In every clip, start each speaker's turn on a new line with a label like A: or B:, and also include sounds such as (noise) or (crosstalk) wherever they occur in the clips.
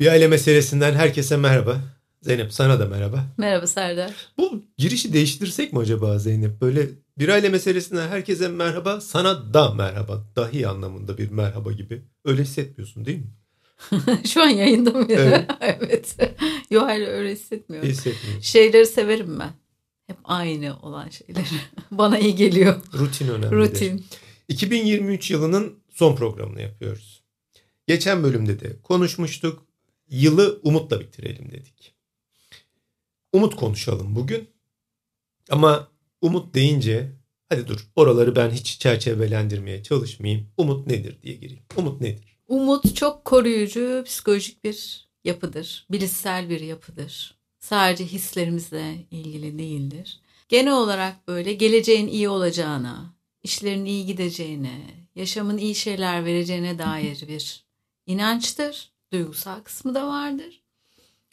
A: Bir aile meselesinden herkese merhaba. Zeynep sana da merhaba.
B: Merhaba Serdar.
A: Bu girişi değiştirsek mi acaba Zeynep? Böyle bir aile meselesinden herkese merhaba, sana da merhaba. Dahi anlamında bir merhaba gibi. Öyle hissetmiyorsun değil mi? (laughs)
B: Şu an yayında mı?
A: Evet. (laughs)
B: evet. Yok hayır öyle hissetmiyorum.
A: Hissetmiyorsun.
B: Şeyleri severim ben. Hep aynı olan şeyler. (laughs) Bana iyi geliyor.
A: Rutin önemlidir.
B: Rutin.
A: 2023 yılının son programını yapıyoruz. Geçen bölümde de konuşmuştuk. Yılı umutla bitirelim dedik. Umut konuşalım bugün. Ama umut deyince hadi dur oraları ben hiç çerçevelendirmeye çalışmayayım. Umut nedir diye gireyim. Umut nedir?
B: Umut çok koruyucu, psikolojik bir yapıdır. Bilişsel bir yapıdır. Sadece hislerimizle ilgili değildir. Genel olarak böyle geleceğin iyi olacağına, işlerin iyi gideceğine, yaşamın iyi şeyler vereceğine dair bir inançtır. Duygusal kısmı da vardır.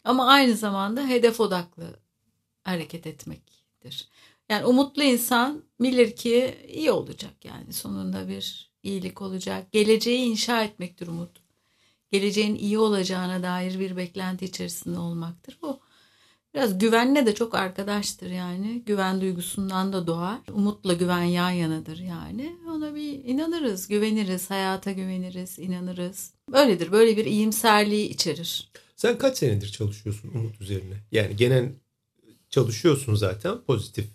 B: Ama aynı zamanda hedef odaklı hareket etmektir. Yani umutlu insan bilir ki iyi olacak yani sonunda bir iyilik olacak. Geleceği inşa etmektir umut. Geleceğin iyi olacağına dair bir beklenti içerisinde olmaktır. Bu biraz güvenle de çok arkadaştır yani. Güven duygusundan da doğar. Umutla güven yan yanadır yani. Ona bir inanırız, güveniriz, hayata güveniriz, inanırız. Böyledir. Böyle bir iyimserliği içerir.
A: Sen kaç senedir çalışıyorsun umut üzerine? Yani genel çalışıyorsun zaten pozitif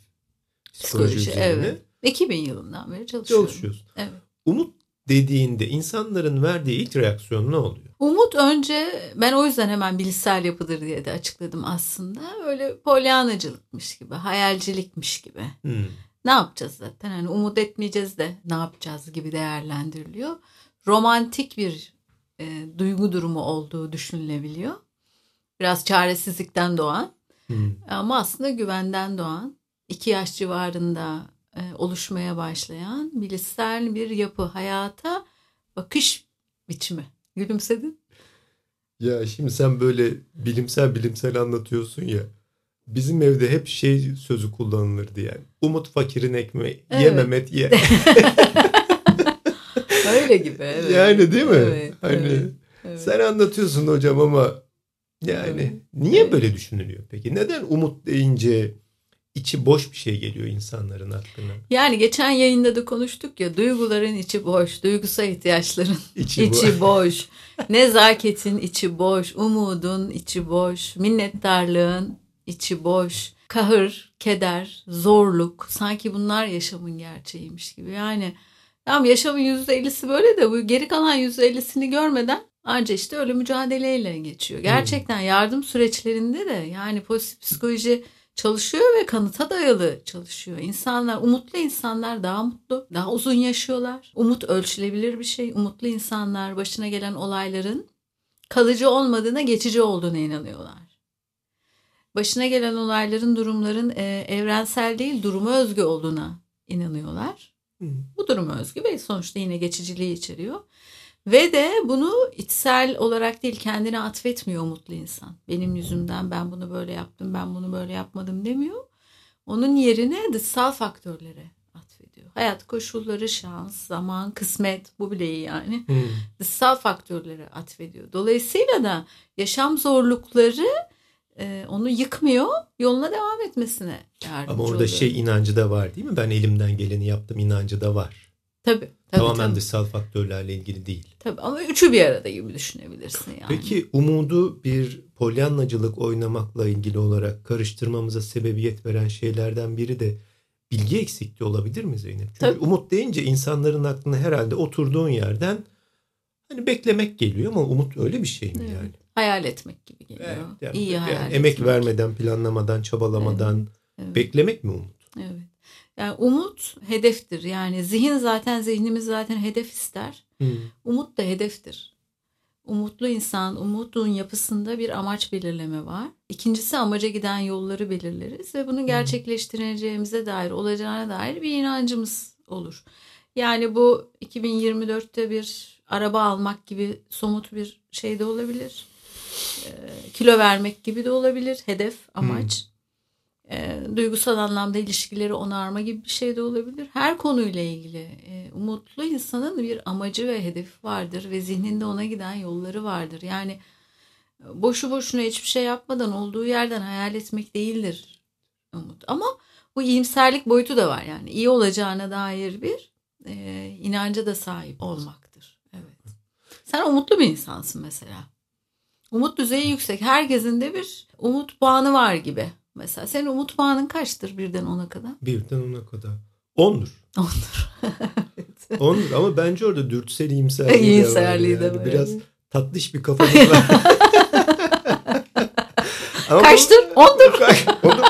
A: psikoloji,
B: Psikoloji,
A: üzerine.
B: evet. 2000 yılından beri çalışıyorum.
A: Çalışıyorsun.
B: Evet.
A: Umut dediğinde insanların verdiği ilk reaksiyon ne oluyor?
B: Umut önce ben o yüzden hemen bilişsel yapıdır diye de açıkladım aslında. Öyle polyanacılıkmış gibi, hayalcilikmiş gibi.
A: Hmm.
B: Ne yapacağız zaten? Hani umut etmeyeceğiz de ne yapacağız gibi değerlendiriliyor. Romantik bir e, duygu durumu olduğu düşünülebiliyor. Biraz çaresizlikten doğan
A: Hmm.
B: ama aslında güvenden doğan, iki yaş civarında e, oluşmaya başlayan bilişsel bir yapı, hayata bakış biçimi. Gülümsedin.
A: Ya şimdi sen böyle bilimsel bilimsel anlatıyorsun ya. Bizim evde hep şey sözü kullanılırdı yani. Umut fakirin ekmeği, ye
B: Evet.
A: Mehmet ye. (laughs)
B: Öyle gibi. Evet.
A: yani değil mi?
B: Evet,
A: hani
B: evet, evet.
A: sen anlatıyorsun hocam ama yani
B: Evet.
A: niye
B: Evet.
A: böyle düşünülüyor peki? Neden umut deyince içi boş bir şey geliyor insanların aklına?
B: Yani geçen yayında da konuştuk ya duyguların içi boş, duygusal ihtiyaçların
A: İçi,
B: içi boş, nezaketin içi boş, umudun içi boş, minnettarlığın içi boş, kahır, keder, zorluk sanki bunlar yaşamın gerçeğiymiş gibi. Yani tamam yaşamın yüzde ellisi böyle de bu geri kalan yüzde ellisini görmeden anca işte öyle mücadeleyle geçiyor. Gerçekten yardım süreçlerinde de yani pozitif psikoloji çalışıyor ve kanıta dayalı çalışıyor. İnsanlar, umutlu insanlar daha mutlu, daha uzun yaşıyorlar. Umut ölçülebilir bir şey. Umutlu insanlar başına gelen olayların kalıcı olmadığına, geçici olduğuna inanıyorlar. Başına gelen olayların, durumların e, evrensel değil, duruma özgü olduğuna inanıyorlar.
A: Hı.
B: Bu duruma özgü ve sonuçta yine geçiciliği içeriyor. Ve de bunu içsel olarak değil kendine atfetmiyor mutlu insan. Benim yüzümden ben bunu böyle yaptım, ben bunu böyle yapmadım demiyor. Onun yerine dışsal faktörlere atfediyor. Hayat koşulları, şans, zaman, kısmet bu bile iyi yani.
A: Hmm.
B: Dışsal faktörlere atfediyor. Dolayısıyla da yaşam zorlukları e, onu yıkmıyor, yoluna devam etmesine yardımcı
A: Ama orada
B: oluyor.
A: şey inancı da var değil mi? Ben elimden geleni yaptım inancı da var.
B: tabii, tabii,
A: Tamamen
B: tabii,
A: dışsal faktörlerle ilgili değil.
B: tabii. Ama üçü bir arada gibi düşünebilirsin yani.
A: Peki umudu bir polyanlacılık oynamakla ilgili olarak karıştırmamıza sebebiyet veren şeylerden biri de bilgi eksikliği olabilir mi Zeynep? Çünkü
B: Tabii.
A: umut deyince insanların aklına herhalde oturduğun yerden hani beklemek geliyor ama umut öyle bir şey mi
B: Evet.
A: yani?
B: hayal etmek gibi geliyor.
A: Evet, yani-
B: İyi
A: yani
B: hayal
A: emek
B: etmek.
A: vermeden, planlamadan, çabalamadan
B: Evet,
A: beklemek mi umut?
B: evet. Yani umut hedeftir. Yani zihin zaten zihnimiz zaten hedef ister.
A: Hmm.
B: Umut da hedeftir. Umutlu insan, umutun yapısında bir amaç belirleme var. İkincisi amaca giden yolları belirleriz ve bunu gerçekleştireceğimize dair, olacağına dair bir inancımız olur. Yani bu 2024'te bir araba almak gibi somut bir şey de olabilir. Ee, kilo vermek gibi de olabilir. Hedef, amaç. Ee, duygusal anlamda ilişkileri onarma gibi bir şey de olabilir. Her konuyla ilgili e, umutlu insanın bir amacı ve hedefi vardır ve zihninde ona giden yolları vardır. Yani boşu boşuna hiçbir şey yapmadan olduğu yerden hayal etmek değildir umut. Ama bu iyimserlik boyutu da var yani iyi olacağına dair bir e, inanca da sahip olmaktır. Evet. Sen umutlu bir insansın mesela. Umut düzeyi yüksek. Herkesin de bir umut puanı var gibi. Mesela senin umut puanın kaçtır birden ona kadar?
A: Birden ona kadar. Ondur.
B: Ondur. (laughs)
A: Ondur ama bence orada dürtüsel iyimserliği,
B: İyimserliği
A: de var.
B: de
A: Yani.
B: var.
A: Biraz tatlış bir kafamız var. (laughs) Ama
B: Kaçtır? Ondur.
A: Ondur.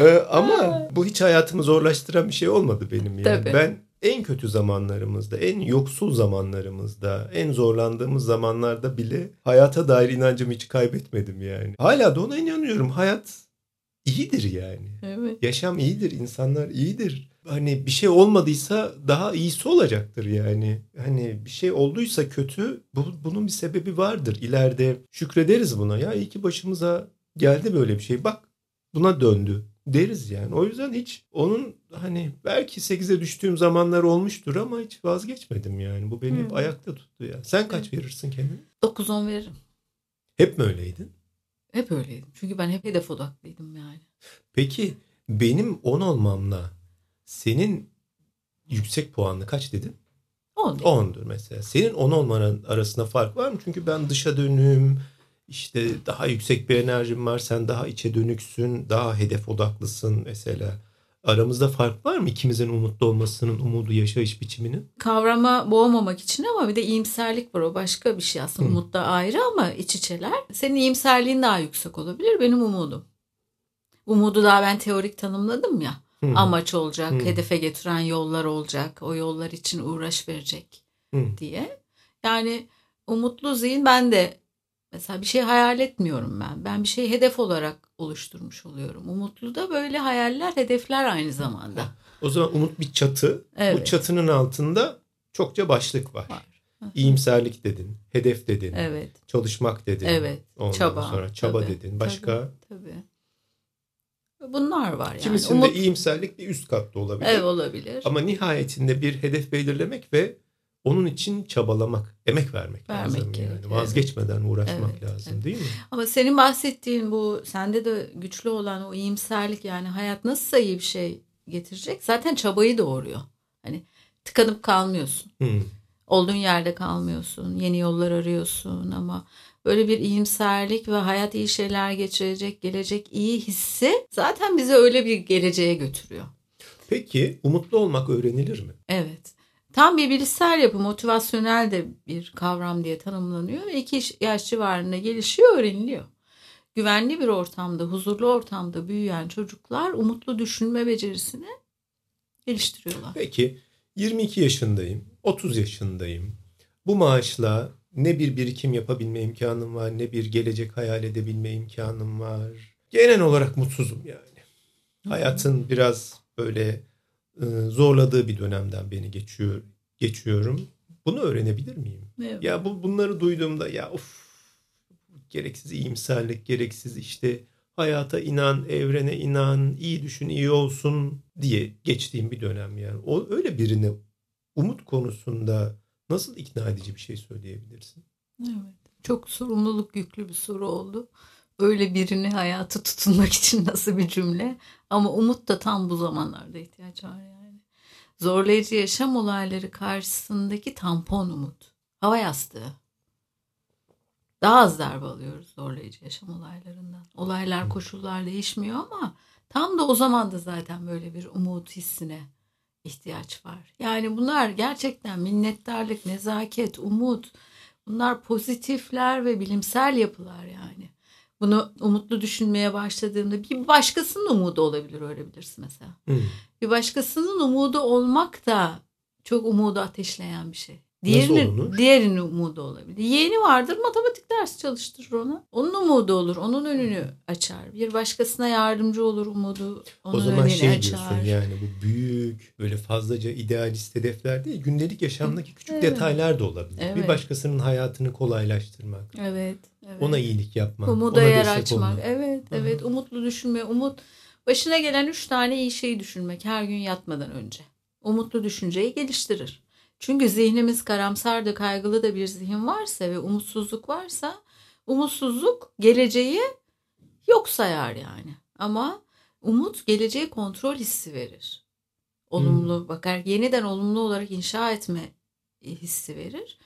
A: Ee, ama bu hiç hayatımı zorlaştıran bir şey olmadı benim yani.
B: Tabii.
A: Ben en kötü zamanlarımızda, en yoksul zamanlarımızda, en zorlandığımız zamanlarda bile hayata dair inancımı hiç kaybetmedim yani. Hala da ona inanıyorum. Hayat iyidir yani.
B: Evet.
A: Yaşam iyidir, insanlar iyidir. Hani bir şey olmadıysa daha iyisi olacaktır yani. Hani bir şey olduysa kötü, bu, bunun bir sebebi vardır. İleride şükrederiz buna. Ya iyi ki başımıza geldi böyle bir şey. Bak buna döndü deriz yani. O yüzden hiç onun hani belki 8'e düştüğüm zamanlar olmuştur ama hiç vazgeçmedim yani. Bu beni hep
B: Hmm.
A: ayakta tuttu ya. Sen kaç verirsin kendine?
B: 9-10 veririm.
A: Hep mi öyleydin?
B: Hep öyleydim. Çünkü ben hep hedef odaklıydım yani.
A: Peki benim 10 olmamla senin yüksek puanlı kaç dedin?
B: 10 değil.
A: 10'dur mesela. Senin 10 olmanın arasında fark var mı? Çünkü ben dışa dönüm, işte daha yüksek bir enerjim var, sen daha içe dönüksün, daha hedef odaklısın mesela. Aramızda fark var mı ikimizin umutlu olmasının, umudu yaşayış biçiminin?
B: Kavrama boğmamak için ama bir de iyimserlik var. O başka bir şey aslında.
A: Hı.
B: Umut da ayrı ama iç içeler. Senin iyimserliğin daha yüksek olabilir. Benim umudum. Umudu daha ben teorik tanımladım ya.
A: Hı.
B: Amaç olacak,
A: Hı.
B: hedefe götüren yollar olacak. O yollar için uğraş verecek
A: Hı.
B: diye. Yani umutlu zihin ben de mesela bir şey hayal etmiyorum ben. Ben bir şeyi hedef olarak oluşturmuş oluyorum. Umutlu da böyle hayaller, hedefler aynı zamanda.
A: O zaman umut bir çatı. Bu
B: Evet.
A: çatının altında çokça başlık var.
B: Var.
A: İyimserlik dedin, hedef dedin,
B: Evet,
A: çalışmak dedin.
B: evet.
A: Ondan
B: Çaba,
A: sonra çaba
B: tabii,
A: dedin. Başka?
B: tabii. Bunlar var yani.
A: Kimisinde
B: Umut,
A: iyimserlik bir üst katta olabilir.
B: ev olabilir.
A: Ama nihayetinde bir hedef belirlemek ve onun için çabalamak, emek vermek,
B: Vermek
A: lazım yani. Vazgeçmeden uğraşmak
B: Evet,
A: lazım
B: evet.
A: değil mi?
B: Ama senin bahsettiğin bu sende de güçlü olan o iyimserlik yani hayat nasılsa iyi bir şey getirecek. Zaten çabayı doğuruyor. Hani tıkanıp kalmıyorsun.
A: Hı.
B: Olduğun yerde kalmıyorsun. Yeni yollar arıyorsun ama böyle bir iyimserlik ve hayat iyi şeyler geçirecek, gelecek iyi hissi zaten bizi öyle bir geleceğe götürüyor.
A: Peki umutlu olmak öğrenilir mi?
B: Evet. Tam bir bilişsel yapı, motivasyonel de bir kavram diye tanımlanıyor ve iki yaş civarında gelişiyor, öğreniliyor. Güvenli bir ortamda, huzurlu ortamda büyüyen çocuklar umutlu düşünme becerisini geliştiriyorlar.
A: Peki 22 yaşındayım, 30 yaşındayım. Bu maaşla ne bir birikim yapabilme imkanım var, ne bir gelecek hayal edebilme imkanım var. Genel olarak mutsuzum yani. Hayatın biraz böyle zorladığı bir dönemden beni geçiyor geçiyorum. Bunu öğrenebilir miyim?
B: Evet.
A: Ya bu bunları duyduğumda ya of gereksiz iyimserlik, gereksiz işte hayata inan, evrene inan, iyi düşün, iyi olsun diye geçtiğim bir dönem yani. O öyle birine umut konusunda nasıl ikna edici bir şey söyleyebilirsin?
B: Evet. Çok sorumluluk yüklü bir soru oldu. Öyle birini hayata tutunmak için nasıl bir cümle? Ama umut da tam bu zamanlarda ihtiyaç var yani. Zorlayıcı yaşam olayları karşısındaki tampon umut. Hava yastığı. Daha az darbe alıyoruz zorlayıcı yaşam olaylarından. Olaylar, koşullar değişmiyor ama tam da o zaman da zaten böyle bir umut hissine ihtiyaç var. Yani bunlar gerçekten minnettarlık, nezaket, umut, Bunlar pozitifler ve bilimsel yapılar yani. Bunu umutlu düşünmeye başladığımda bir başkasının umudu olabilir öyle bilirsin mesela.
A: Hı.
B: Bir başkasının umudu olmak da çok umudu ateşleyen bir şey. Diğerinin, diğerinin umudu olabilir. Yeğeni vardır matematik dersi çalıştırır ona. Onun umudu olur. Onun önünü açar. Bir başkasına yardımcı olur umudu. Onun
A: o zaman şey
B: açar.
A: diyorsun yani bu büyük böyle fazlaca idealist hedefler değil gündelik yaşamdaki küçük
B: Evet.
A: detaylar da olabilir. Bir
B: Evet.
A: başkasının hayatını kolaylaştırmak,
B: Evet. evet.
A: ona iyilik yapmak,
B: Umuda yer açmak.
A: olmak.
B: Evet,
A: Hı hı.
B: evet. Umutlu düşünme. Umut başına gelen üç tane iyi şeyi düşünmek her gün yatmadan önce. Umutlu düşünceyi geliştirir. Çünkü zihnimiz karamsar da kaygılı da bir zihin varsa ve umutsuzluk varsa Umutsuzluk geleceği yok sayar yani. Ama umut geleceğe kontrol hissi verir. Olumlu hmm. bakar yeniden olumlu olarak inşa etme hissi verir.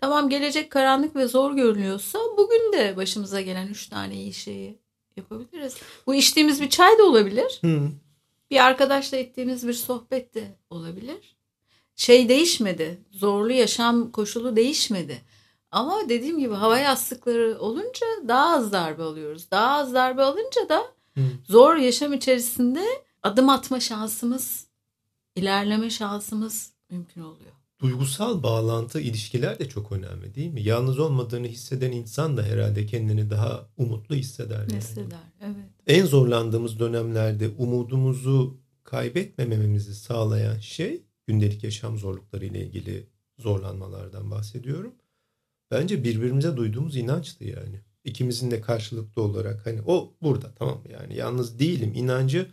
B: Tamam gelecek karanlık ve zor görünüyorsa bugün de başımıza gelen üç tane iyi şeyi yapabiliriz. Bu içtiğimiz bir çay da olabilir. Hmm. Bir arkadaşla ettiğimiz bir sohbet de olabilir. Şey değişmedi. Zorlu yaşam koşulu değişmedi. Ama dediğim gibi hava yastıkları olunca daha az darbe alıyoruz. Daha az darbe alınca da zor yaşam içerisinde adım atma şansımız, ilerleme şansımız mümkün oluyor
A: duygusal bağlantı ilişkiler de çok önemli değil mi? Yalnız olmadığını hisseden insan da herhalde kendini daha umutlu hisseder. Yani.
B: Hisseder, evet.
A: En zorlandığımız dönemlerde umudumuzu kaybetmememizi sağlayan şey gündelik yaşam zorlukları ile ilgili zorlanmalardan bahsediyorum. Bence birbirimize duyduğumuz inançtı yani. İkimizin de karşılıklı olarak hani o burada tamam yani yalnız değilim inancı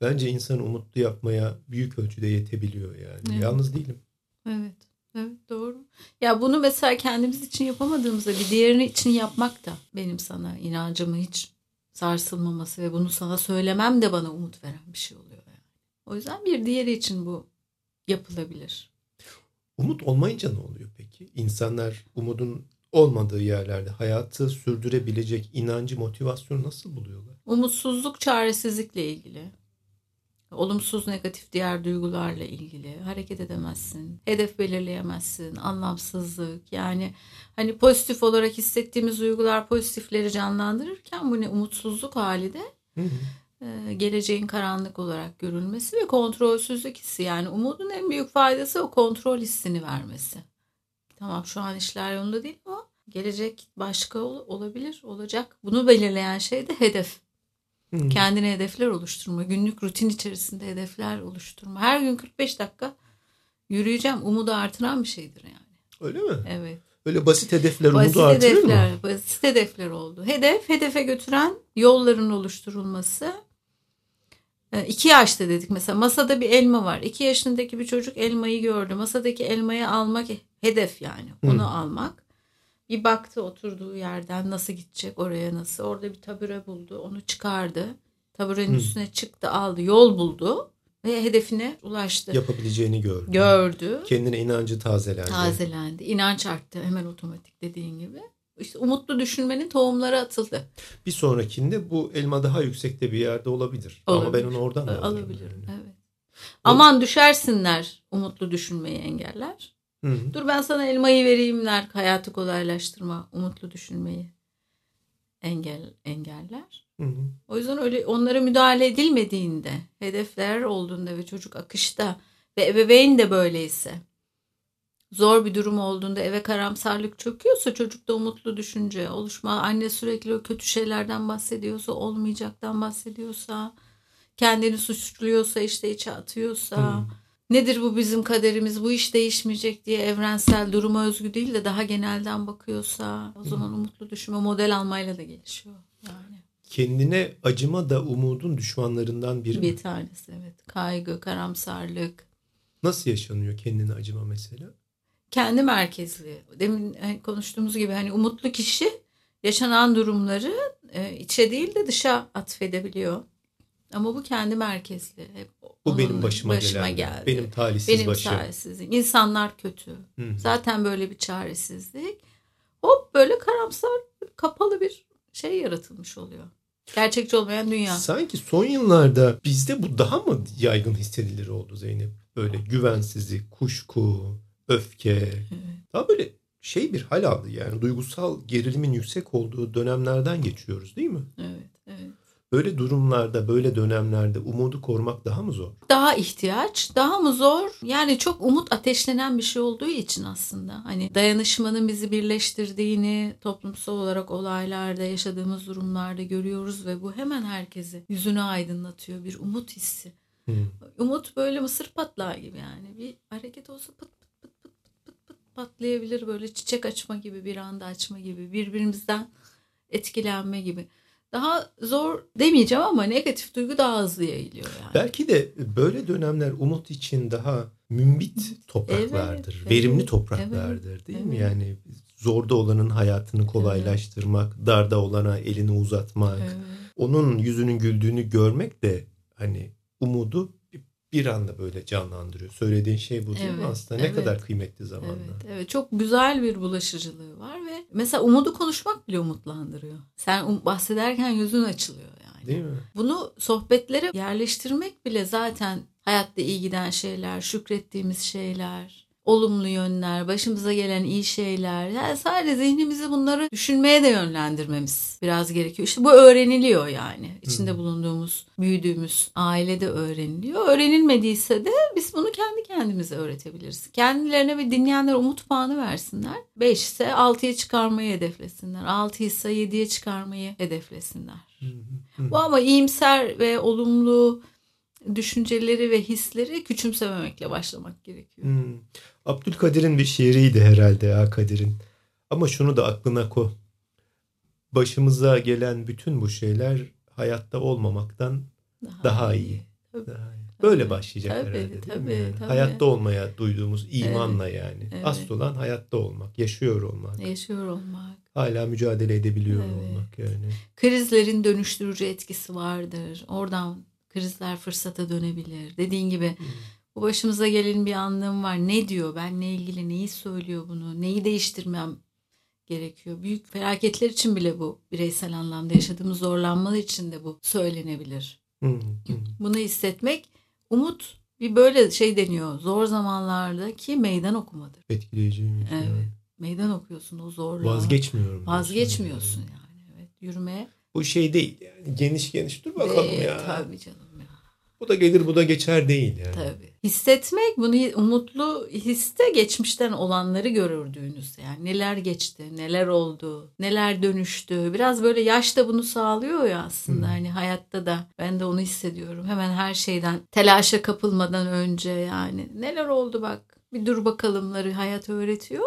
A: bence insanı umutlu yapmaya büyük ölçüde yetebiliyor yani. Evet. Yalnız değilim.
B: Evet. Evet doğru. Ya bunu mesela kendimiz için yapamadığımızda bir diğerini için yapmak da benim sana inancımı hiç sarsılmaması ve bunu sana söylemem de bana umut veren bir şey oluyor yani. O yüzden bir diğeri için bu yapılabilir.
A: Umut olmayınca ne oluyor peki? İnsanlar umudun olmadığı yerlerde hayatı sürdürebilecek inancı, motivasyonu nasıl buluyorlar?
B: Umutsuzluk çaresizlikle ilgili olumsuz negatif diğer duygularla ilgili hareket edemezsin. Hedef belirleyemezsin. Anlamsızlık yani hani pozitif olarak hissettiğimiz duygular pozitifleri canlandırırken bu ne umutsuzluk hali de e, geleceğin karanlık olarak görülmesi ve kontrolsüzlük hissi. Yani umudun en büyük faydası o kontrol hissini vermesi. Tamam şu an işler yolunda değil ama gelecek başka olabilir, olacak. Bunu belirleyen şey de hedef. Hmm. Kendine hedefler oluşturma, günlük rutin içerisinde hedefler oluşturma. Her gün 45 dakika yürüyeceğim. Umudu artıran bir şeydir yani.
A: Öyle mi?
B: Evet.
A: Öyle basit hedefler basit umudu artırır hedefler,
B: mı? Basit hedefler oldu. Hedef, hedefe götüren yolların oluşturulması. Ee, iki yaşta dedik mesela masada bir elma var. İki yaşındaki bir çocuk elmayı gördü. Masadaki elmayı almak hedef yani. Onu hmm. almak. Bir baktı oturduğu yerden nasıl gidecek oraya nasıl. Orada bir tabure buldu. Onu çıkardı. Taburenin Hı. üstüne çıktı aldı. Yol buldu. Ve hedefine ulaştı.
A: Yapabileceğini gördü.
B: Gördü.
A: Kendine inancı tazelendi.
B: Tazelendi. İnanç arttı hemen otomatik dediğin gibi. İşte umutlu düşünmenin tohumları atıldı.
A: Bir sonrakinde bu elma daha yüksekte bir yerde olabilir. olabilir. Ama ben onu oradan da
B: alabilirim. Yani. Evet. Aman düşersinler umutlu düşünmeyi engeller. Hı hı. Dur ben sana elmayı vereyimler hayatı kolaylaştırma, umutlu düşünmeyi engel engeller. Hı hı. O yüzden öyle onlara müdahale edilmediğinde, hedefler olduğunda ve çocuk akışta ve ebeveyn de böyleyse zor bir durum olduğunda eve karamsarlık çöküyorsa çocukta umutlu düşünce oluşma anne sürekli o kötü şeylerden bahsediyorsa olmayacaktan bahsediyorsa kendini suçluyorsa işte içe atıyorsa hmm nedir bu bizim kaderimiz bu iş değişmeyecek diye evrensel duruma özgü değil de daha genelden bakıyorsa o zaman umutlu düşünme model almayla da gelişiyor yani.
A: Kendine acıma da umudun düşmanlarından biri
B: Bir tanesi evet. Kaygı, karamsarlık.
A: Nasıl yaşanıyor kendine acıma mesela?
B: Kendi merkezli. Demin hani konuştuğumuz gibi hani umutlu kişi yaşanan durumları e, içe değil de dışa atfedebiliyor. Ama bu kendi merkezli. Hep
A: bu benim başıma, başıma gelen. Geldi. Benim talihsiz benim başım.
B: Talihsizlik. İnsanlar kötü. Hı-hı. Zaten böyle bir çaresizlik. Hop böyle karamsar kapalı bir şey yaratılmış oluyor. Gerçekçi olmayan dünya.
A: Sanki son yıllarda bizde bu daha mı yaygın hissedilir oldu Zeynep? Böyle güvensizlik, kuşku, öfke. Evet. Daha böyle şey bir hal aldı yani duygusal gerilimin yüksek olduğu dönemlerden geçiyoruz değil mi?
B: Evet, evet.
A: Böyle durumlarda, böyle dönemlerde umudu korumak daha mı zor?
B: Daha ihtiyaç, daha mı zor? Yani çok umut ateşlenen bir şey olduğu için aslında. Hani dayanışmanın bizi birleştirdiğini toplumsal olarak olaylarda, yaşadığımız durumlarda görüyoruz ve bu hemen herkesi yüzünü aydınlatıyor. Bir umut hissi. Hmm. Umut böyle mısır patlağı gibi yani. Bir hareket olsa pıt patlayabilir böyle çiçek açma gibi, bir anda açma gibi, birbirimizden etkilenme gibi daha zor demeyeceğim ama negatif duygu daha hızlı yayılıyor yani.
A: Belki de böyle dönemler umut için daha mümbit topraklardır. Evet, verimli topraklardır evet, değil evet. mi? Yani zorda olanın hayatını kolaylaştırmak, evet. darda olana elini uzatmak, evet. onun yüzünün güldüğünü görmek de hani umudu bir anda böyle canlandırıyor. Söylediğin şey bu değil evet, mi aslında? Ne evet. kadar kıymetli zamanlar.
B: Evet, evet, çok güzel bir bulaşıcılığı var ve mesela umudu konuşmak bile umutlandırıyor. Sen um, bahsederken yüzün açılıyor yani.
A: Değil mi?
B: Bunu sohbetlere yerleştirmek bile zaten hayatta iyi giden şeyler, şükrettiğimiz şeyler, olumlu yönler, başımıza gelen iyi şeyler. Yani sadece zihnimizi bunları düşünmeye de yönlendirmemiz biraz gerekiyor. İşte bu öğreniliyor yani. İçinde hmm. bulunduğumuz, büyüdüğümüz ailede öğreniliyor. Öğrenilmediyse de biz bunu kendi kendimize öğretebiliriz. Kendilerine ve dinleyenler umut puanı versinler. 5 ise 6'ya çıkarmayı hedeflesinler. 6 ise 7'ye çıkarmayı hedeflesinler. Bu ama iyimser ve olumlu düşünceleri ve hisleri küçümsememekle başlamak gerekiyor.
A: Hmm. Abdülkadir'in bir şiiriydi herhalde ya Kadir'in. Ama şunu da aklına ko. Başımıza gelen bütün bu şeyler hayatta olmamaktan daha, daha iyi. iyi. Tabii. Daha iyi. Böyle tabii, başlayacak tabii, herhalde tabii, değil mi? Yani? Tabii. Hayatta olmaya duyduğumuz imanla evet, yani. Evet. Asıl olan hayatta olmak, yaşıyor olmak.
B: Yaşıyor olmak.
A: Hala mücadele edebiliyor evet. olmak yani.
B: Krizlerin dönüştürücü etkisi vardır. Oradan krizler fırsata dönebilir. Dediğin gibi hmm. bu başımıza gelen bir anlam var. Ne diyor? Benle ilgili neyi söylüyor bunu? Neyi değiştirmem gerekiyor? Büyük felaketler için bile bu bireysel anlamda yaşadığımız zorlanmalar için de bu söylenebilir. Hmm. Bunu hissetmek umut bir böyle şey deniyor. Zor zamanlardaki meydan okumadır.
A: Etkileyiciymiş.
B: Evet. Yani. Meydan okuyorsun o zorluğa.
A: Vazgeçmiyorum.
B: Vazgeçmiyorsun yani. yani. Evet. Yürümeye
A: bu şey değil yani geniş geniş dur bakalım değil, ya.
B: Tabii canım ya.
A: Bu da gelir bu da geçer değil yani.
B: Tabii. Hissetmek bunu umutlu histe geçmişten olanları görürdüğünüz yani neler geçti, neler oldu, neler dönüştü. Biraz böyle yaş da bunu sağlıyor ya aslında. Hmm. Hani hayatta da ben de onu hissediyorum. Hemen her şeyden telaşa kapılmadan önce yani neler oldu bak bir dur bakalımları hayat öğretiyor.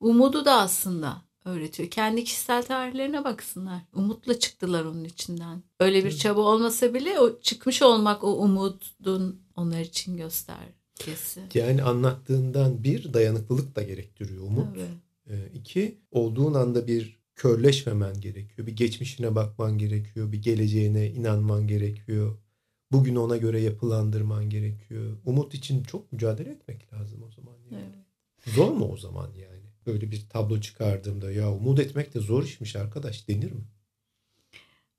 B: Umudu da aslında öğretiyor. Kendi kişisel tarihlerine baksınlar. Umutla çıktılar onun içinden. Öyle bir çaba olmasa bile o çıkmış olmak o umudun onlar için göstergesi.
A: Yani anlattığından bir dayanıklılık da gerektiriyor umut. Evet. Ee, iki olduğun anda bir körleşmemen gerekiyor. Bir geçmişine bakman gerekiyor. Bir geleceğine inanman gerekiyor. Bugün ona göre yapılandırman gerekiyor. Umut için çok mücadele etmek lazım o zaman. Yani. Evet. Zor mu o zaman yani? Böyle bir tablo çıkardığımda ya umut etmek de zor işmiş arkadaş denir mi?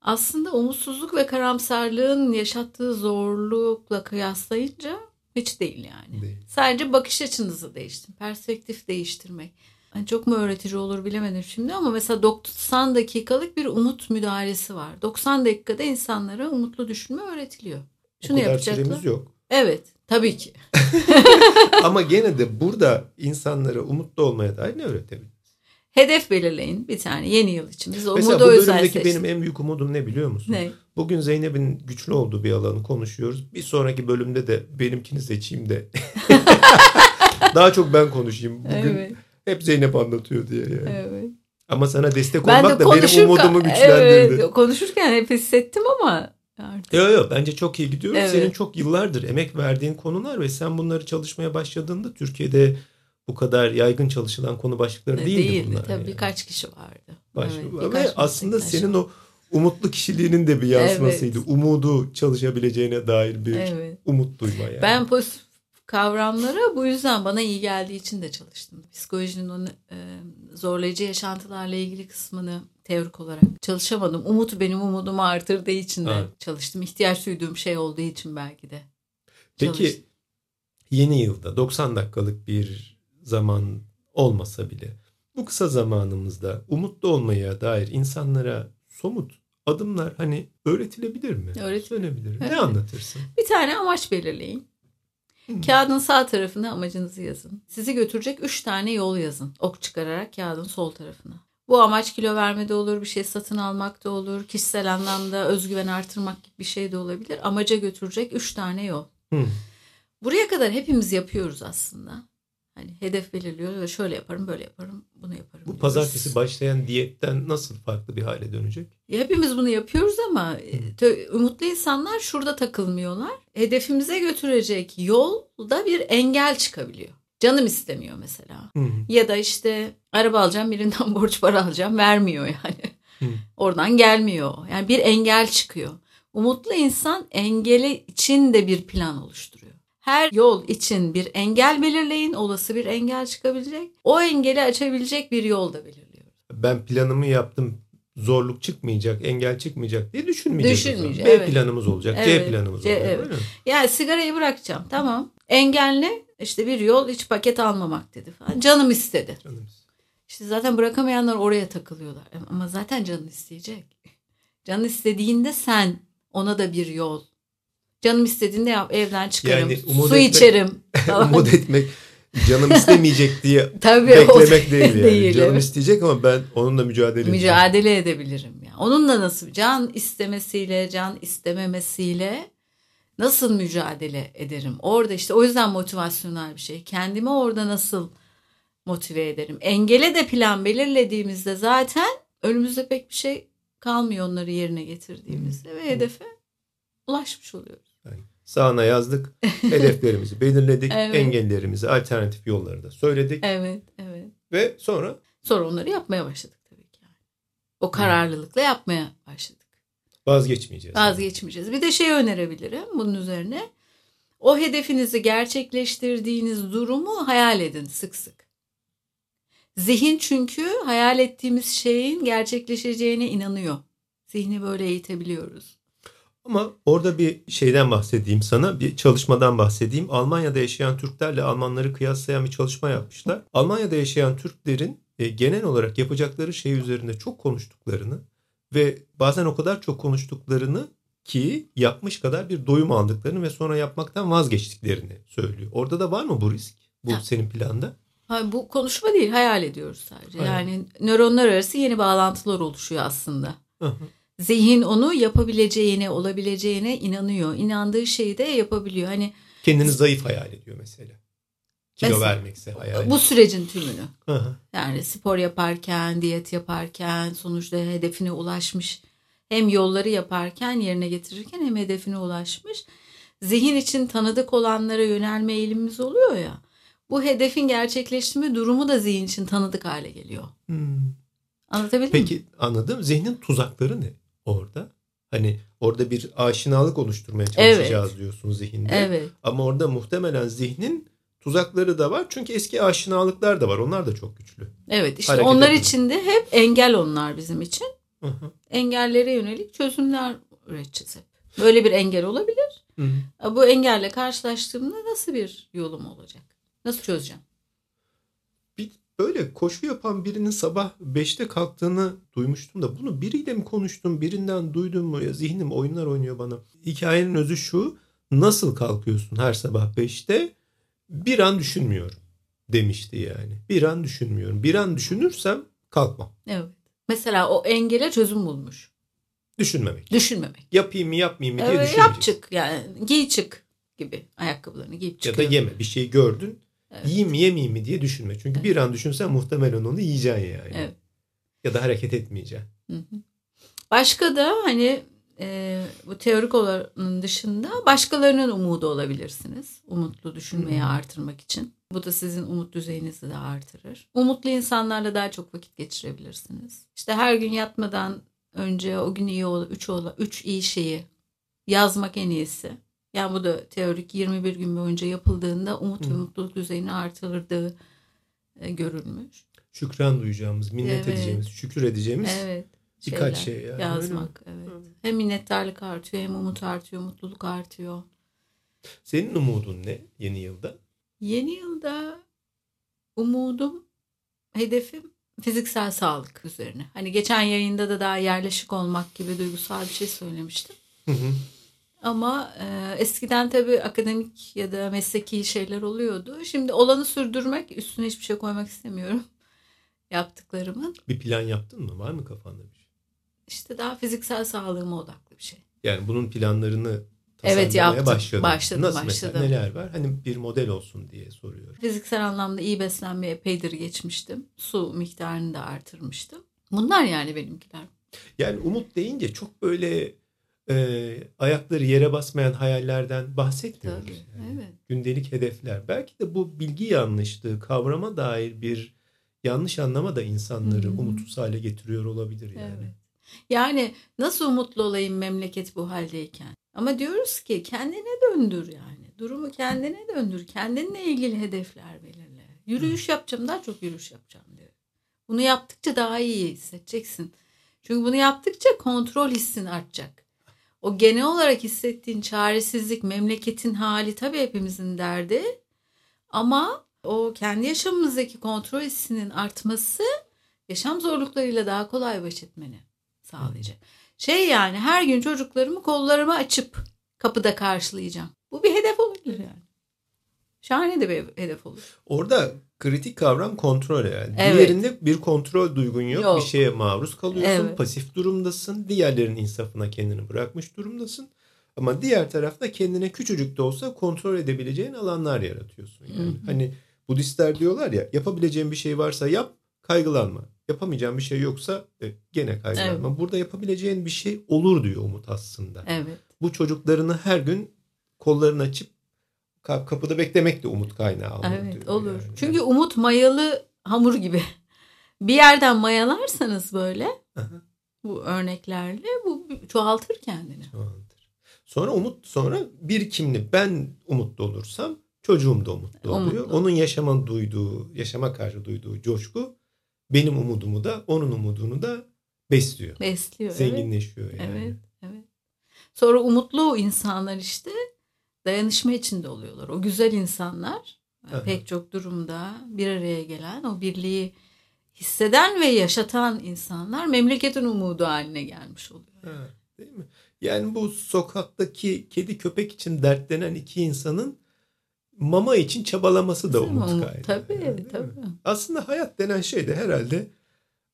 B: Aslında umutsuzluk ve karamsarlığın yaşattığı zorlukla kıyaslayınca hiç değil yani. Değil. Sadece bakış açınızı değiştirin. Perspektif değiştirmek. Yani çok mu öğretici olur bilemedim şimdi ama mesela 90 dakikalık bir umut müdahalesi var. 90 dakikada insanlara umutlu düşünme öğretiliyor.
A: Şunu o kadar yapacaklar. yok.
B: Evet. Tabii ki. (laughs)
A: Ama gene de burada insanlara umutlu olmaya dair ne öğretebiliriz?
B: Hedef belirleyin bir tane yeni yıl için. Biz
A: Mesela bu bölümdeki benim en büyük umudum ne biliyor musun?
B: Ne?
A: Bugün Zeynep'in güçlü olduğu bir alanı konuşuyoruz. Bir sonraki bölümde de benimkini seçeyim de. (laughs) Daha çok ben konuşayım. Bugün evet. hep Zeynep anlatıyor diye yani. Evet. Ama sana destek ben olmak de da benim umudumu güçlendirdi.
B: Evet, konuşurken hep hissettim ama
A: artık. Yok yok bence çok iyi gidiyor. Evet. Senin çok yıllardır emek verdiğin konular ve sen bunları çalışmaya başladığında Türkiye'de bu kadar yaygın çalışılan konu başlıkları değildi, değildi bunlar.
B: Tabii yani. birkaç kişi vardı.
A: Baş, evet, ve aslında senin o umutlu kişiliğinin de bir yansımasıydı. Evet. Umudu çalışabileceğine dair bir evet. umut duyma yani.
B: Ben pozitif kavramlara bu yüzden bana iyi geldiği için de çalıştım. Psikolojinin onu e, zorlayıcı yaşantılarla ilgili kısmını teorik olarak çalışamadım. Umut benim umudumu artırdığı için de evet. çalıştım. İhtiyaç duyduğum şey olduğu için belki de.
A: Peki çalıştım. yeni yılda 90 dakikalık bir zaman olmasa bile bu kısa zamanımızda umutlu olmaya dair insanlara somut adımlar hani öğretilebilir mi? Öğretilebilir. Evet. Ne anlatırsın?
B: Bir tane amaç belirleyin. Kağıdın sağ tarafına amacınızı yazın. Sizi götürecek 3 tane yol yazın. Ok çıkararak kağıdın sol tarafına. Bu amaç kilo vermede olur, bir şey satın almak da olur, kişisel anlamda özgüven artırmak gibi bir şey de olabilir. Amaca götürecek üç tane yol. Hmm. Buraya kadar hepimiz yapıyoruz aslında. Hani hedef belirliyor ve şöyle yaparım, böyle yaparım, bunu yaparım.
A: Bu diyoruz. pazartesi başlayan diyetten nasıl farklı bir hale dönecek?
B: Hepimiz bunu yapıyoruz ama hmm. umutlu insanlar şurada takılmıyorlar. Hedefimize götürecek yolda bir engel çıkabiliyor. Canım istemiyor mesela.
A: Hı hı.
B: Ya da işte araba alacağım birinden (laughs) borç para alacağım vermiyor yani.
A: Hı.
B: Oradan gelmiyor. Yani bir engel çıkıyor. Umutlu insan engeli için de bir plan oluşturuyor. Her yol için bir engel belirleyin. Olası bir engel çıkabilecek. O engeli açabilecek bir yol da belirliyor.
A: Ben planımı yaptım. Zorluk çıkmayacak, engel çıkmayacak diye düşünmeyeceğiz.
B: Düşünmeyeceğiz,
A: B
B: evet.
A: planımız olacak, C
B: Evet,
A: planımız
B: C,
A: olacak.
B: evet.
A: öyle mi?
B: Yani sigarayı bırakacağım tamam. Engelle işte bir yol hiç paket almamak dedi falan. Canım istedi.
A: Canım.
B: İşte zaten bırakamayanlar oraya takılıyorlar. Ama zaten canın isteyecek. Canın istediğinde sen ona da bir yol. Canım istediğinde yap evden çıkarım.
A: Yani umut
B: su
A: etmek-
B: içerim. (laughs)
A: Umut etmek canım istemeyecek diye (laughs)
B: Tabii
A: beklemek değil yani.
B: değil,
A: canım
B: evet.
A: isteyecek ama ben onunla mücadele edeceğim.
B: mücadele edebilirim. Yani. Onunla nasıl can istemesiyle, can istememesiyle nasıl mücadele ederim? Orada işte o yüzden motivasyonel bir şey. Kendimi orada nasıl motive ederim? Engele de plan belirlediğimizde zaten önümüzde pek bir şey kalmıyor onları yerine getirdiğimizde ve hedefe ulaşmış oluyoruz.
A: Yani sağına yazdık, (laughs) hedeflerimizi belirledik,
B: Evet.
A: engellerimizi, alternatif yolları da söyledik
B: Evet, evet.
A: ve sonra
B: Sonra onları yapmaya başladık tabii ki. Yani. O kararlılıkla yapmaya başladık.
A: vazgeçmeyeceğiz.
B: Vazgeçmeyeceğiz. Bir de şey önerebilirim bunun üzerine. O hedefinizi gerçekleştirdiğiniz durumu hayal edin sık sık. Zihin çünkü hayal ettiğimiz şeyin gerçekleşeceğine inanıyor. Zihni böyle eğitebiliyoruz.
A: Ama orada bir şeyden bahsedeyim sana, bir çalışmadan bahsedeyim. Almanya'da yaşayan Türklerle Almanları kıyaslayan bir çalışma yapmışlar. Almanya'da yaşayan Türklerin e, genel olarak yapacakları şey üzerinde çok konuştuklarını ve bazen o kadar çok konuştuklarını ki yapmış kadar bir doyum aldıklarını ve sonra yapmaktan vazgeçtiklerini söylüyor. Orada da var mı bu risk? Bu
B: Ha.
A: senin planda?
B: Ha, bu konuşma değil hayal ediyoruz sadece.
A: Hayal.
B: Yani nöronlar arası yeni bağlantılar oluşuyor aslında.
A: Hı hı.
B: Zihin onu yapabileceğine, olabileceğine inanıyor. İnandığı şeyi de yapabiliyor. Hani
A: Kendini zayıf hayal ediyor mesela. Kilo
B: Mesela-
A: vermekse hayal
B: bu sürecin tümünü. Yani spor yaparken, diyet yaparken, sonuçta hedefine ulaşmış. Hem yolları yaparken, yerine getirirken hem hedefine ulaşmış. Zihin için tanıdık olanlara yönelme eğilimimiz oluyor ya. Bu hedefin gerçekleşme durumu da zihin için tanıdık hale geliyor.
A: Hmm.
B: Anlatabildim mi?
A: Peki anladım. Zihnin tuzakları ne orada? Hani orada bir aşinalık oluşturmaya çalışacağız diyorsun zihinde.
B: Evet.
A: Ama orada muhtemelen zihnin tuzakları da var. Çünkü eski aşinalıklar da var. Onlar da çok güçlü.
B: Evet işte
A: Hareket
B: onlar
A: etme.
B: için de hep engel onlar bizim için.
A: Hı hı.
B: Engellere yönelik çözümler üreteceğiz hep. Böyle bir engel olabilir.
A: Hı hı.
B: Bu engelle karşılaştığımda nasıl bir yolum olacak? Nasıl çözeceğim?
A: Bir böyle koşu yapan birinin sabah 5'te kalktığını duymuştum da bunu biriyle mi konuştum, birinden duydum mu ya zihnim oyunlar oynuyor bana. Hikayenin özü şu. Nasıl kalkıyorsun her sabah 5'te? Bir an düşünmüyorum demişti yani. Bir an düşünmüyorum. Bir an düşünürsem kalkmam.
B: Evet. Mesela o engele çözüm bulmuş.
A: Düşünmemek.
B: Düşünmemek.
A: Yapayım mı yapmayayım mı diye düşünmeyeceksin.
B: yap çık yani giy çık gibi ayakkabılarını giyip
A: Ya
B: çıkıyor.
A: da yeme bir şey gördün.
B: Evet.
A: Yiyeyim mi yemeyeyim mi diye düşünme. Çünkü bir an düşünsen muhtemelen onu yiyeceksin yani.
B: Evet.
A: Ya da hareket etmeyeceksin.
B: Hı hı. Başka da hani e, bu teorik olanın dışında başkalarının umudu olabilirsiniz. Umutlu düşünmeyi
A: Hı.
B: artırmak için. Bu da sizin umut düzeyinizi de artırır. Umutlu insanlarla daha çok vakit geçirebilirsiniz. İşte her gün yatmadan önce o gün iyi ol, üç, ola, üç iyi şeyi yazmak en iyisi. Yani bu da teorik 21 gün boyunca yapıldığında umut ve mutluluk düzeyini artırdığı e, görülmüş.
A: Şükran duyacağımız, minnet
B: Evet.
A: edeceğimiz, şükür edeceğimiz
B: Evet.
A: birkaç
B: şeyler.
A: şey yani.
B: yazmak evet.
A: Hı.
B: Hem minnettarlık artıyor hem umut artıyor, mutluluk artıyor.
A: Senin umudun ne yeni yılda?
B: Yeni yılda umudum, hedefim fiziksel sağlık üzerine. Hani geçen yayında da daha yerleşik olmak gibi duygusal bir şey söylemiştim.
A: Hı hı.
B: Ama e, eskiden tabii akademik ya da mesleki şeyler oluyordu. Şimdi olanı sürdürmek, üstüne hiçbir şey koymak istemiyorum (laughs) yaptıklarımın.
A: Bir plan yaptın mı? Var mı kafanda bir şey?
B: İşte daha fiziksel sağlığıma odaklı bir şey.
A: Yani bunun planlarını
B: Evet, yaptım.
A: başladın.
B: Başladım,
A: Nasıl
B: başladım.
A: mesela neler var? Hani bir model olsun diye soruyorum.
B: Fiziksel anlamda iyi beslenmeye epeydir geçmiştim. Su miktarını da artırmıştım. Bunlar yani benimkiler.
A: Yani umut deyince çok böyle e, ayakları yere basmayan hayallerden bahsetmiyoruz.
B: Tabii,
A: yani.
B: evet.
A: Gündelik hedefler. Belki de bu bilgi yanlışlığı, kavrama dair bir yanlış anlama da insanları
B: Hı hı.
A: umutsuz hale getiriyor olabilir yani.
B: Evet. Yani nasıl umutlu olayım memleket bu haldeyken? Ama diyoruz ki kendine döndür yani. Durumu kendine döndür. Kendinle ilgili hedefler belirle. Yürüyüş yapacağım daha çok yürüyüş yapacağım diyor. Bunu yaptıkça daha iyi hissedeceksin. Çünkü bunu yaptıkça kontrol hissin artacak. O genel olarak hissettiğin çaresizlik, memleketin hali tabii hepimizin derdi. Ama o kendi yaşamımızdaki kontrol hissinin artması yaşam zorluklarıyla daha kolay baş etmeni sağlayacak. Şey yani her gün çocuklarımı kollarımı açıp kapıda karşılayacağım. Bu bir hedef olabilir yani. Şahane de bir hedef olur.
A: Orada kritik kavram kontrol yani.
B: Evet.
A: Diğerinde bir kontrol duygun yok.
B: Yok.
A: Bir şeye maruz kalıyorsun.
B: Evet.
A: Pasif durumdasın. Diğerlerin insafına kendini bırakmış durumdasın. Ama diğer tarafta kendine küçücük de olsa kontrol edebileceğin alanlar yaratıyorsun. Yani. Hani Budistler diyorlar ya yapabileceğin bir şey varsa yap kaygılanma. Yapamayacağın bir şey yoksa e, gene kaygılanma. Burada yapabileceğin bir şey olur diyor Umut aslında.
B: Evet.
A: Bu çocuklarını her gün kollarını açıp kapıda beklemek de umut kaynağı olur
B: Evet olur.
A: yani.
B: Çünkü umut mayalı hamur gibi. (laughs) Bir yerden mayalarsanız böyle
A: Aha.
B: bu örneklerle bu çoğaltır kendini.
A: Tamamdır. Sonra umut sonra birikimli ben umutlu olursam çocuğum da umutlu oluyor.
B: Umutlu.
A: Onun yaşama duyduğu, yaşama karşı duyduğu coşku benim umudumu da onun umudunu da besliyor.
B: Besliyor. Evet.
A: Zenginleşiyor yani.
B: Evet, evet. Sonra umutlu insanlar işte dayanışma içinde oluyorlar. O güzel insanlar
A: Aha.
B: pek çok durumda bir araya gelen o birliği hisseden ve yaşatan insanlar memleketin umudu haline gelmiş oluyor.
A: Ha, değil mi? Yani bu sokaktaki kedi köpek için dertlenen iki insanın mama için çabalaması da
B: Değil
A: umut kaynağı.
B: Tabii,
A: yani, değil mi?
B: tabii.
A: Aslında hayat denen şey de herhalde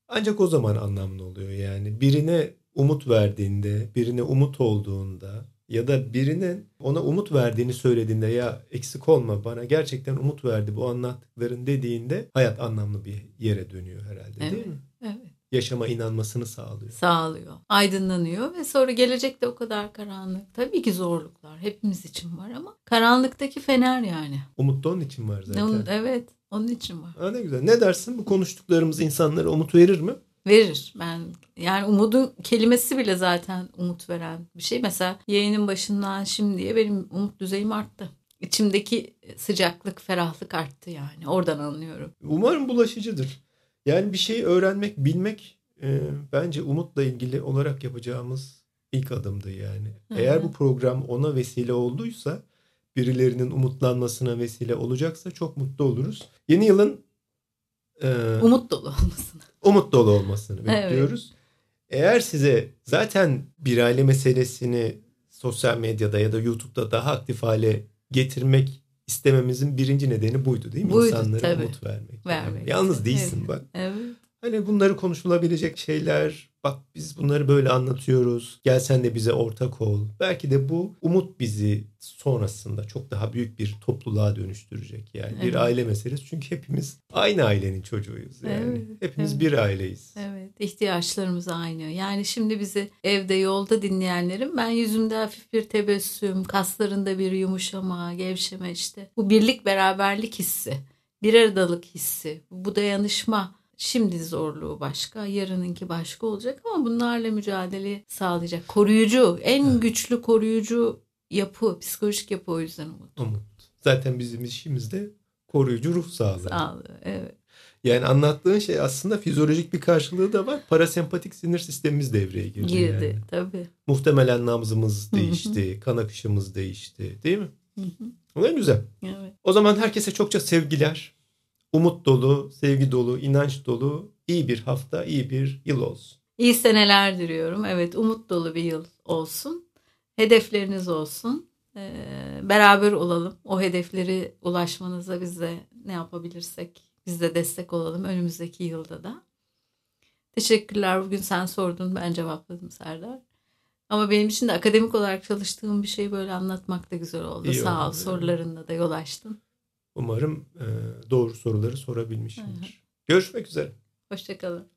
A: ancak o zaman anlamlı oluyor yani. Birine umut verdiğinde, birine umut olduğunda ya da birinin ona umut verdiğini söylediğinde ya eksik olma bana gerçekten umut verdi bu anlattıkların dediğinde hayat anlamlı bir yere dönüyor herhalde değil
B: Evet.
A: mi?
B: Evet.
A: Yaşama inanmasını sağlıyor.
B: Sağlıyor. Aydınlanıyor ve sonra gelecek de o kadar karanlık. Tabii ki zorluklar hepimiz için var ama karanlıktaki fener yani.
A: Umut da onun için var zaten.
B: Onun- evet onun için var.
A: Ha, ne güzel. Ne dersin bu konuştuklarımız insanlara umut verir mi?
B: Verir. Ben yani umudun kelimesi bile zaten umut veren bir şey. Mesela yayının başından şimdiye benim umut düzeyim arttı. İçimdeki sıcaklık, ferahlık arttı yani. Oradan anlıyorum.
A: Umarım bulaşıcıdır. Yani bir şeyi öğrenmek, bilmek e, bence umutla ilgili olarak yapacağımız ilk adımdı yani. Eğer bu program ona vesile olduysa, birilerinin umutlanmasına vesile olacaksa çok mutlu oluruz. Yeni yılın e,
B: Umut dolu olmasını.
A: umut dolu olmasını
B: Evet.
A: bekliyoruz. Eğer size zaten bir aile meselesini sosyal medyada ya da YouTube'da daha aktif hale getirmek istememizin birinci nedeni buydu değil mi?
B: Buydu,
A: İnsanlara
B: tabii.
A: umut vermek.
B: Vermek.
A: Yani. Yalnız değilsin
B: Evet.
A: bak.
B: Evet.
A: Hani bunları konuşulabilecek şeyler. Bak biz bunları böyle anlatıyoruz. Gel sen de bize ortak ol. Belki de bu umut bizi sonrasında çok daha büyük bir topluluğa dönüştürecek. Yani
B: Evet.
A: bir aile meselesi. Çünkü hepimiz aynı ailenin çocuğuyuz. Yani
B: Evet,
A: hepimiz
B: evet.
A: bir aileyiz.
B: Evet, ihtiyaçlarımız aynı. Yani şimdi bizi evde yolda dinleyenlerim ben yüzümde hafif bir tebessüm, kaslarında bir yumuşama, gevşeme işte. Bu birlik beraberlik hissi, bir aradalık hissi, bu dayanışma. Şimdi zorluğu başka, yarınınki başka olacak ama bunlarla mücadele sağlayacak. Koruyucu, en
A: Evet.
B: güçlü koruyucu yapı, psikolojik yapı o yüzden umut.
A: Umut. Zaten bizim işimiz de koruyucu ruh sağlığı.
B: Sağlığı, evet.
A: Yani anlattığın şey aslında fizyolojik bir karşılığı da var. Parasempatik sinir sistemimiz devreye girdi.
B: Girdi
A: yani.
B: tabii.
A: Muhtemelen nabzımız değişti, kan akışımız değişti değil mi?
B: Hı hı,
A: Ne güzel.
B: evet.
A: O zaman herkese çokça sevgiler. Umut dolu, sevgi dolu, inanç dolu, iyi bir hafta, iyi bir yıl olsun.
B: İyi seneler diliyorum. Evet umut dolu bir yıl olsun. Hedefleriniz olsun. Ee, beraber olalım. O hedefleri ulaşmanıza biz de ne yapabilirsek biz de destek olalım önümüzdeki yılda da. Teşekkürler. Bugün sen sordun ben cevapladım Serdar. Ama benim için de akademik olarak çalıştığım bir şeyi böyle anlatmak da güzel oldu.
A: İyi
B: Sağ ol
A: oldu,
B: sorularınla da yol açtın.
A: Umarım doğru soruları sorabilmişimdir. Görüşmek üzere.
B: Hoşçakalın.